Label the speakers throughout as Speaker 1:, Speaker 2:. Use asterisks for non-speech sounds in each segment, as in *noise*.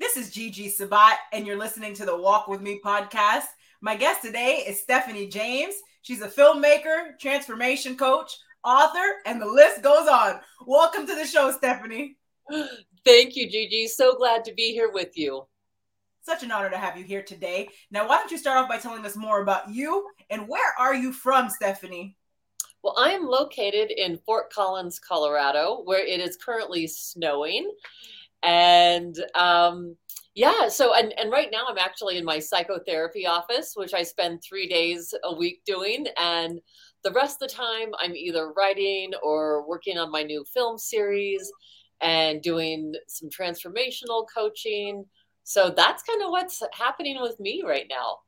Speaker 1: This is Gigi Sabat, and you're listening to the Walk With Me podcast. My guest today is Stephanie James. She's a filmmaker, transformation coach, author, and the list goes on. Welcome to the show, Stephanie. *gasps*
Speaker 2: Thank you, Gigi. So glad to be here with you.
Speaker 1: Such an honor to have you here today. Now, why don't you start off by telling us more about you and where are you from, Stephanie?
Speaker 2: Well, I am located in Fort Collins, Colorado, where it is currently snowing. And um, yeah, so and, and right now I'm actually in my psychotherapy office, which I spend three days a week doing. And the rest of the time I'm either writing or working on my new film series and doing some transformational coaching. So that's kind of what's happening with me right now.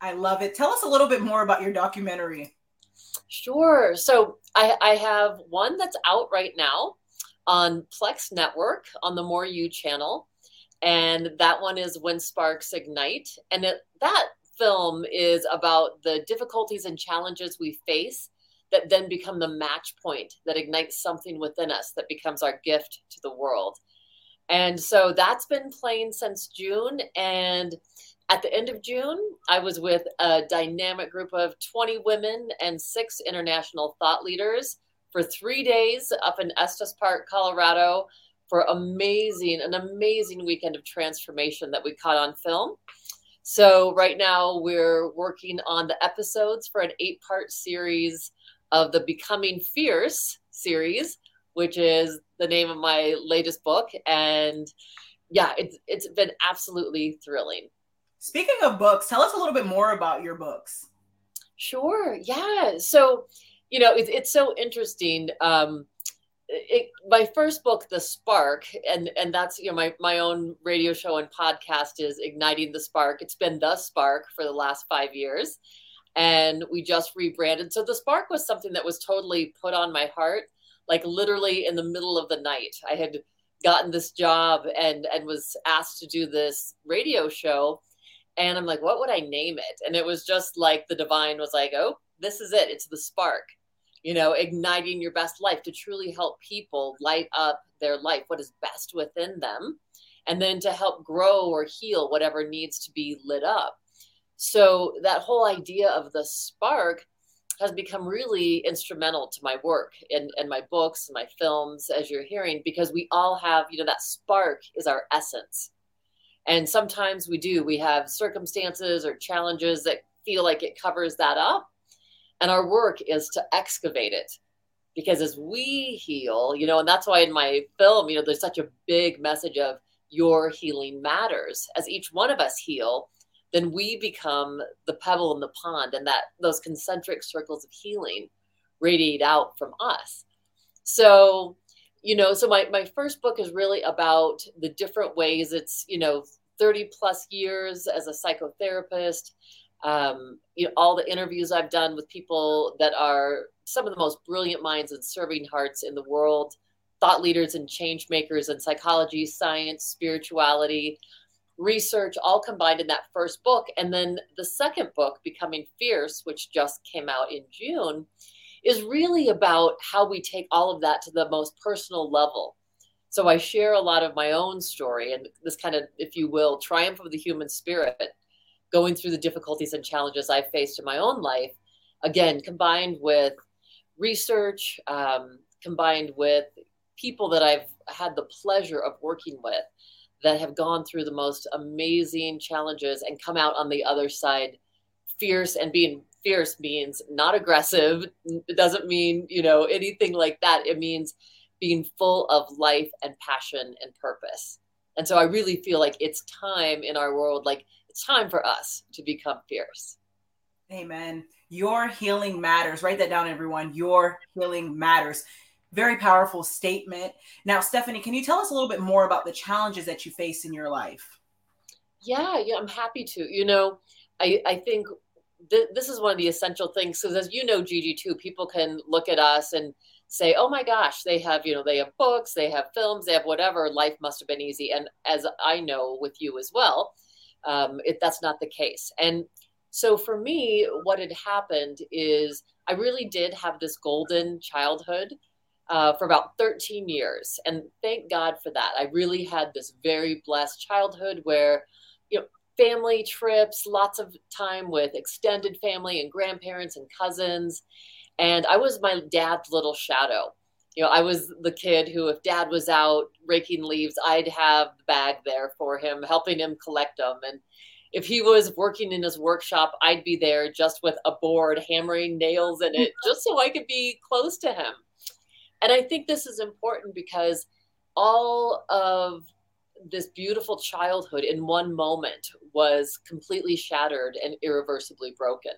Speaker 1: I love it. Tell us a little bit more about your documentary.
Speaker 2: Sure. So I, I have one that's out right now on Plex Network on the More You channel. And that one is When Sparks Ignite. And it, that film is about the difficulties and challenges we face that then become the match point that ignites something within us that becomes our gift to the world. And so that's been playing since June. And at the end of June, I was with a dynamic group of 20 women and six international thought leaders for three days up in Estes Park, Colorado, for amazing, an amazing weekend of transformation that we caught on film. So right now we're working on the episodes for an eight-part series of the Becoming Fierce series, which is the name of my latest book. And yeah, it's it's been absolutely thrilling.
Speaker 1: Speaking of books, tell us a little bit more about your books.
Speaker 2: Sure. Yeah. So, you know, it's it's so interesting. Um, it, my first book, The Spark, and and that's you know my my own radio show and podcast is igniting the spark. It's been The Spark for the last five years, and we just rebranded. So The Spark was something that was totally put on my heart, like literally in the middle of the night. I had gotten this job and and was asked to do this radio show, and I'm like, what would I name it? And it was just like the divine was like, oh, this is it. It's The Spark you know, igniting your best life to truly help people light up their life, what is best within them, and then to help grow or heal whatever needs to be lit up. So that whole idea of the spark has become really instrumental to my work and, and my books and my films, as you're hearing, because we all have, you know, that spark is our essence. And sometimes we do, we have circumstances or challenges that feel like it covers that up and our work is to excavate it. Because as we heal you know and that's why in my film you know there's such a big message of your healing matters. As each one of us heal then we become the pebble in the pond and that those concentric circles of healing radiate out from us. So you know so my, my first book is really about the different ways it's you know 30 plus years as a psychotherapist um, you know, all the interviews I've done with people that are some of the most brilliant minds and serving hearts in the world, thought leaders and change makers in psychology, science, spirituality, research, all combined in that first book. And then the second book, Becoming Fierce, which just came out in June, is really about how we take all of that to the most personal level. So I share a lot of my own story and this kind of, if you will, triumph of the human spirit going through the difficulties and challenges I've faced in my own life, again, combined with research, um, combined with people that I've had the pleasure of working with that have gone through the most amazing challenges and come out on the other side fierce and being fierce means not aggressive. It doesn't mean you know anything like that. It means being full of life and passion and purpose. And so i really feel like it's time in our world like it's time for us to become fierce.
Speaker 1: Amen. Your healing matters. Write that down, everyone. Your healing matters. Very powerful statement. Now, Stephanie, can you tell us a little bit more about the challenges that you face in your life?
Speaker 2: Yeah, yeah, I'm happy to. You know, I, I think th- this is one of the essential things because, as you know, Gigi, too, people can look at us and say, oh my gosh, they have, you know, they have books, they have films, they have whatever. Life must have been easy. And as I know with you as well, um, it, that's not the case. And so for me, what had happened is I really did have this golden childhood. uh, for about 13 years. And thank God for that. I really had this very blessed childhood where, you know, family trips, lots of time with extended family and grandparents and cousins. And I was my dad's little shadow. You know, I was the kid who, if dad was out raking leaves, I'd have the bag there for him, helping him collect them. And if he was working in his workshop, I'd be there just with a board, hammering nails in it, *laughs* just so I could be close to him. And I think this is important because all of this beautiful childhood in one moment was completely shattered and irreversibly broken.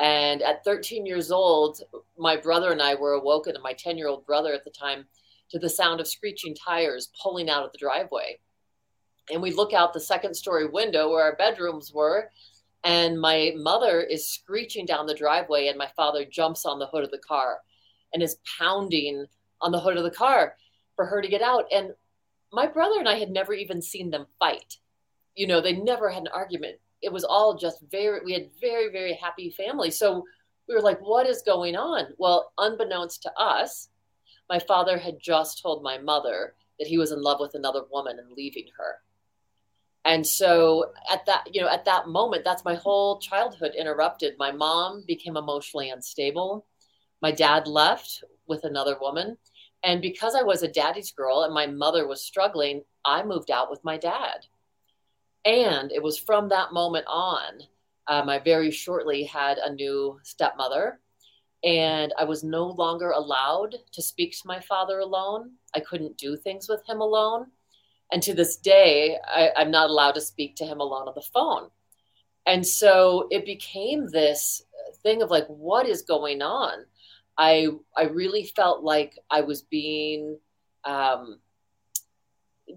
Speaker 2: And at 13 years old, my brother and I were awoken, and my 10 year old brother at the time, to the sound of screeching tires pulling out of the driveway. And we look out the second story window where our bedrooms were, and my mother is screeching down the driveway, and my father jumps on the hood of the car and is pounding on the hood of the car for her to get out. And my brother and I had never even seen them fight. You know, they never had an argument. It was all just very, we had very, very happy family. So we were like, what is going on? Well, unbeknownst to us, my father had just told my mother that he was in love with another woman and leaving her. And so at that, you know, at that moment, that's my whole childhood interrupted. My mom became emotionally unstable my dad left with another woman. And because I was a daddy's girl and my mother was struggling, I moved out with my dad. And it was from that moment on, um, I very shortly had a new stepmother. And I was no longer allowed to speak to my father alone. I couldn't do things with him alone. And to this day, I, I'm not allowed to speak to him alone on the phone. And so it became this thing of like, what is going on? I I really felt like I was being um,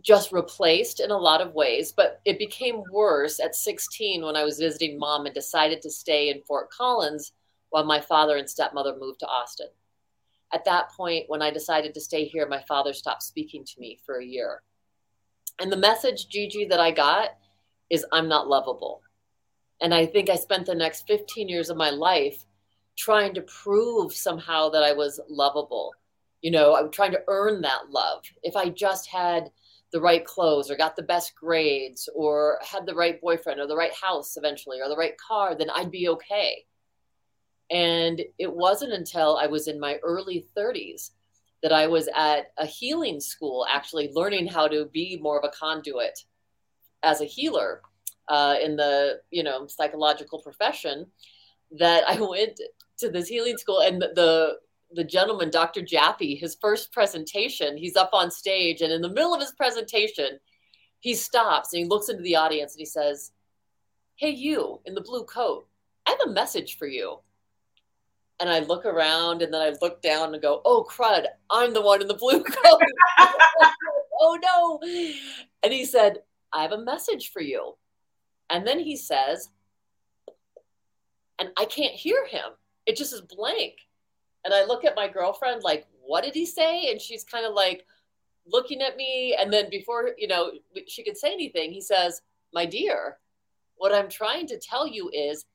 Speaker 2: just replaced in a lot of ways. But it became worse at 16 when I was visiting mom and decided to stay in Fort Collins while my father and stepmother moved to Austin. At that point, when I decided to stay here, my father stopped speaking to me for a year. And the message, Gigi, that I got is I'm not lovable. And I think I spent the next 15 years of my life trying to prove somehow that I was lovable. You know, I'm trying to earn that love. If I just had the right clothes or got the best grades or had the right boyfriend or the right house eventually or the right car, then I'd be okay. And it wasn't until I was in my early 30s that I was at a healing school, actually learning how to be more of a conduit as a healer uh, in the you know psychological profession. That I *laughs* went to this healing school and the, the the gentleman, Dr. Jaffe, his first presentation, he's up on stage, and in the middle of his presentation, he stops and he looks into the audience and he says, Hey, you in the blue coat, I have a message for you. And I look around and then I look down and go, Oh, crud, I'm the one in the blue *laughs* coat. *laughs* oh, no. And he said, I have a message for you. And then he says, and I can't hear him it just is blank. And I look at my girlfriend like, what did he say? And she's kind of like looking at me. And then before, you know, she could say anything, he says, my dear, what I'm trying to tell you is,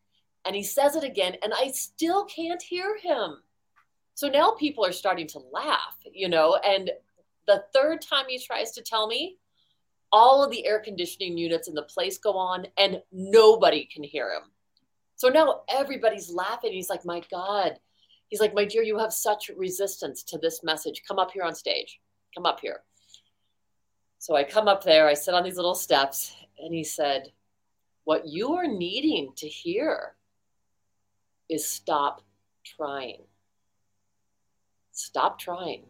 Speaker 2: and he says it again, and I still can't hear him. So now people are starting to laugh, you know, and the third time he tries to tell me, all of the air conditioning units in the place go on and nobody can hear him. So now everybody's laughing. He's like, my God. He's like, my dear, you have such resistance to this message. Come up here on stage. Come up here. So I come up there, I sit on these little steps, and he said, What you are needing to hear is stop trying. Stop trying.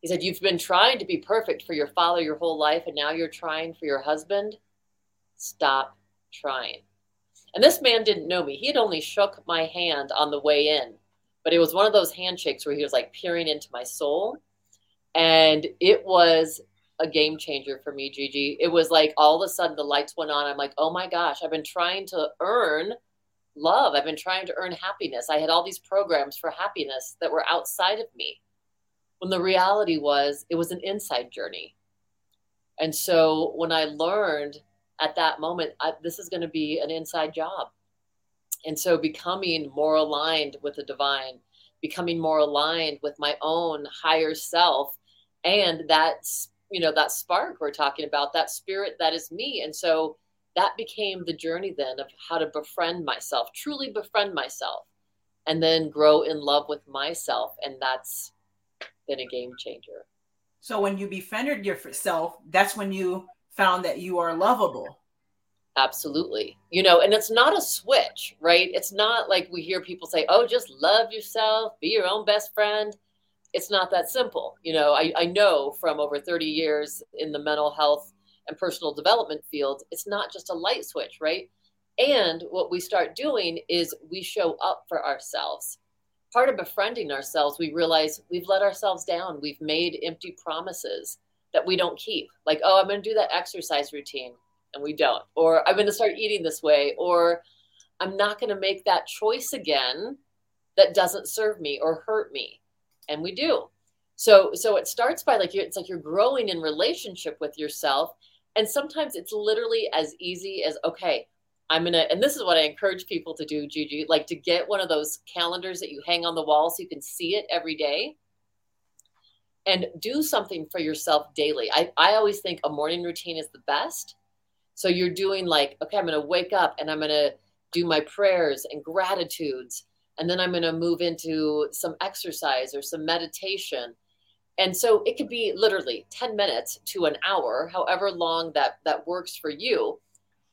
Speaker 2: He said, You've been trying to be perfect for your father your whole life, and now you're trying for your husband. Stop trying. And this man didn't know me. He had only shook my hand on the way in, but it was one of those handshakes where he was like peering into my soul. And it was a game changer for me, Gigi. It was like all of a sudden the lights went on. I'm like, oh my gosh, I've been trying to earn love. I've been trying to earn happiness. I had all these programs for happiness that were outside of me. When the reality was, it was an inside journey. And so when I learned at that moment, I, this is going to be an inside job. And so becoming more aligned with the divine, becoming more aligned with my own higher self and that's you know that spark we're talking about that spirit that is me. And so that became the journey then of how to befriend myself truly befriend myself and then grow in love with myself. And that's been a game changer.
Speaker 1: So when you befriended yourself that's when you found that you are lovable
Speaker 2: Absolutely. You know, and it's not a switch, right? It's not like we hear people say, oh, just love yourself, be your own best friend. It's not that simple. You know, I, I know from over 30 years in the mental health and personal development field, it's not just a light switch, right? And what we start doing is we show up for ourselves. Part of befriending ourselves, we realize we've let ourselves down. We've made empty promises that we don't keep. Like, oh, I'm going to do that exercise routine and we don't. Or i'm going to start eating this way or i'm not going to make that choice again that doesn't serve me or hurt me. And we do. So so it starts by like it's like you're growing in relationship with yourself and sometimes it's literally as easy as okay i'm gonna and this is what i encourage people to do gigi like to get one of those calendars that you hang on the wall so you can see it every day and do something for yourself daily. I, I always think a morning routine is the best so you're doing like, okay, I'm going to wake up and I'm going to do my prayers and gratitudes. And then I'm going to move into some exercise or some meditation. And so it could be literally 10 minutes to an hour, however long that that works for you.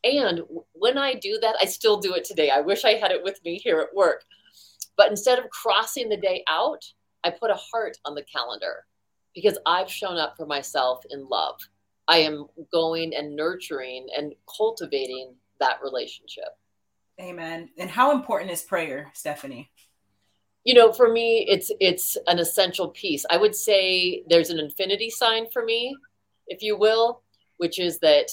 Speaker 2: And when I do that, I still do it today. I wish I had it with me here at work. But instead of crossing the day out, I put a heart on the calendar because I've shown up for myself in love. I am going and nurturing and cultivating that relationship.
Speaker 1: Amen. And how important is prayer, Stephanie?
Speaker 2: You know, for me, it's it's an essential piece. I would say there's an infinity sign for me, if you will, which is that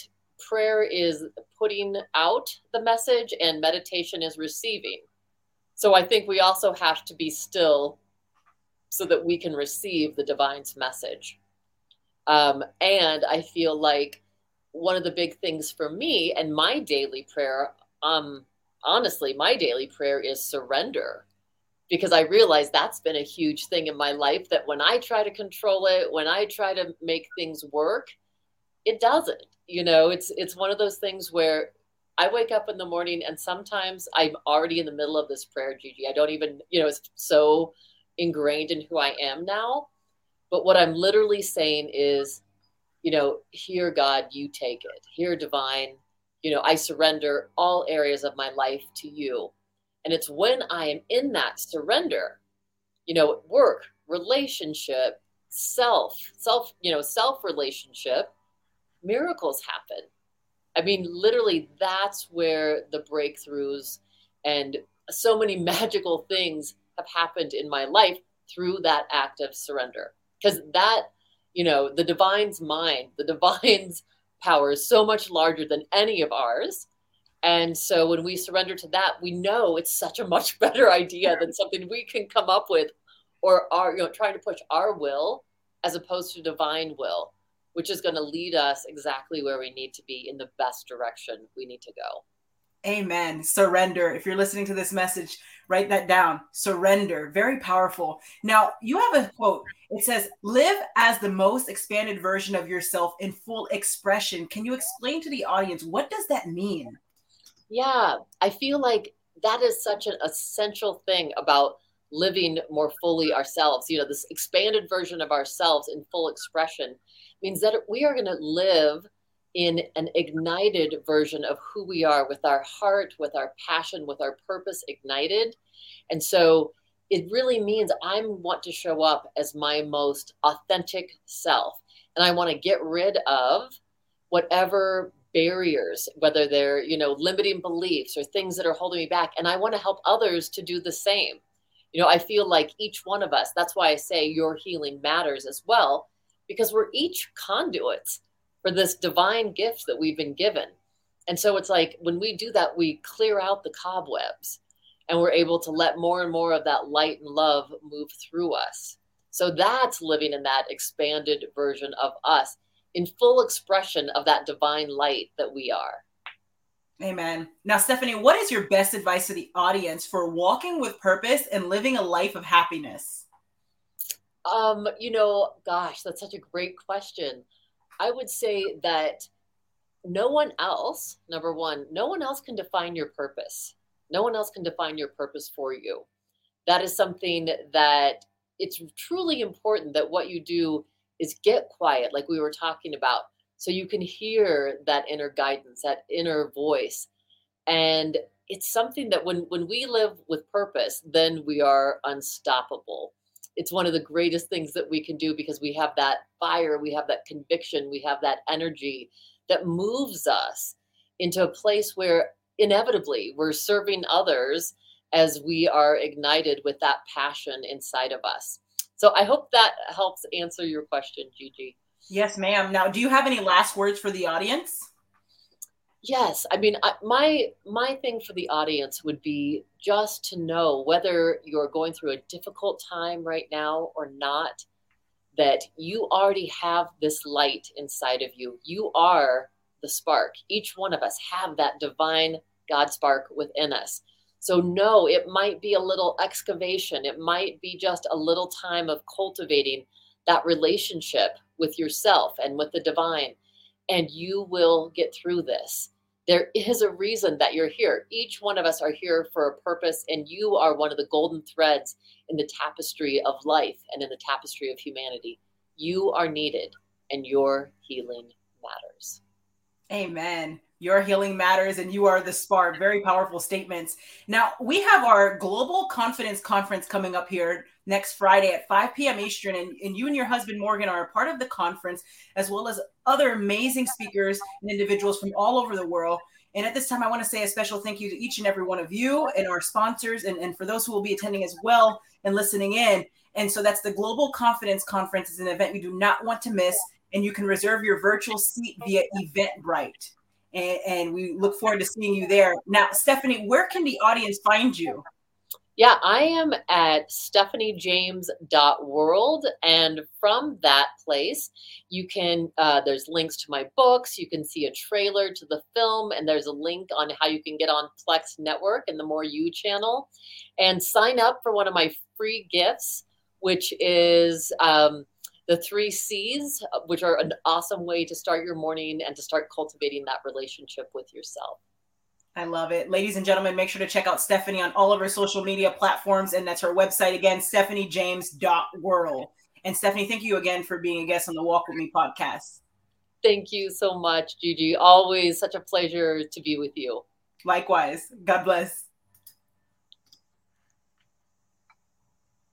Speaker 2: prayer is putting out the message and meditation is receiving. So I think we also have to be still so that we can receive the divine's message. Um, and I feel like one of the big things for me and my daily prayer, um, honestly, my daily prayer is surrender because I realize that's been a huge thing in my life that when I try to control it, when I try to make things work, it doesn't. You know, it's it's one of those things where I wake up in the morning and sometimes I'm already in the middle of this prayer, Gigi. I don't even, you know, it's so ingrained in who I am now but what I'm literally saying is, you know, here, God, you take it. Here, divine, you know, I surrender all areas of my life to you. And it's when I am in that surrender, you know, work, relationship, self, self, you know, self relationship, miracles happen. I mean, literally, that's where the breakthroughs and so many *laughs* magical things have happened in my life through that act of surrender because that you know the divine's mind the *laughs* divine's power is so much larger than any of ours and so when we surrender to that we know it's such a much *laughs* better idea than something we can come up with or are you know trying to push our will as opposed to divine will which is going to lead us exactly where we need to be in the best direction we need to go
Speaker 1: Amen. Surrender. If you're listening to this message, write that down. Surrender. Very powerful. Now, you have a quote. It says, Live as the most expanded version of yourself in full expression. Can you explain to the audience what does that mean?
Speaker 2: Yeah, I feel like that is such an essential thing about living more fully ourselves. You know, this expanded version of ourselves in full expression means that we are going to live in an ignited version of who we are with our heart, with our passion, with our purpose ignited. And so it really means I want to show up as my most authentic self. And I want to get rid of whatever barriers, whether they're, you know, limiting beliefs or things that are holding me back. And I want to help others to do the same. You know, I feel like each one of us, that's why I say your healing matters as well, because we're each conduits for this divine gift that we've been given. And so it's like when we do that, we clear out the cobwebs and we're able to let more and more of that light and love move through us. So that's living in that expanded version of us in full expression of that divine light that we are.
Speaker 1: Amen. Now, Stephanie, what is your best advice to the audience for walking with purpose and living a life of happiness?
Speaker 2: Um, you know, gosh, that's such a great question. I would say that no one else, number one, no one else can define your purpose. No one else can define your purpose for you. That is something that it's truly important that what you do is get quiet, like we were talking about, so you can hear that inner guidance, that inner voice. And it's something that when when we live with purpose, then we are unstoppable. It's one of the greatest things that we can do because we have that fire, we have that conviction, we have that energy that moves us into a place where inevitably we're serving others as we are ignited with that passion inside of us. So I hope that helps answer your question, Gigi.
Speaker 1: Yes, ma'am. Now, do you have any last words for the audience?
Speaker 2: Yes, I mean, I, my my thing for the audience would be just to know whether you're going through a difficult time right now or not, that you already have this light inside of you. You are the spark. Each one of us have that divine God spark within us. So no, it might be a little excavation. It might be just a little time of cultivating that relationship with yourself and with the divine, and you will get through this. There is a reason that you're here. Each one of us are here for a purpose, and you are one of the golden threads in the tapestry of life and in the tapestry of humanity. You are needed, and your healing matters.
Speaker 1: Amen. Your healing matters and you are the spark. Very powerful statements. Now, we have our Global Confidence Conference coming up here next Friday at 5 p.m. Eastern. And, and you and your husband, Morgan, are a part of the conference, as well as other amazing speakers and individuals from all over the world. And at this time, I want to say a special thank you to each and every one of you and our sponsors, and, and for those who will be attending as well and listening in. And so that's the Global Confidence Conference. is an event you do not want to miss, and you can reserve your virtual seat via Eventbrite and, and we look forward to seeing you there. Now, Stephanie, where can the audience find you?
Speaker 2: Yeah, I am at stephaniejames.world. And from that place, you can, uh, there's links to my books. You can see a trailer to the film, and there's a link on how you can get on Plex Network and the More You channel and sign up for one of my free gifts, which is um, the three C's, which are an awesome way to start your morning and to start cultivating that relationship with yourself.
Speaker 1: I love it. Ladies and gentlemen, make sure to check out Stephanie on all of her social media platforms. And that's her website again, stephaniejames.world. And Stephanie, thank you again for being a guest on the Walk With Me podcast.
Speaker 2: Thank you so much, Gigi. Always such a pleasure to be with you.
Speaker 1: Likewise. God bless.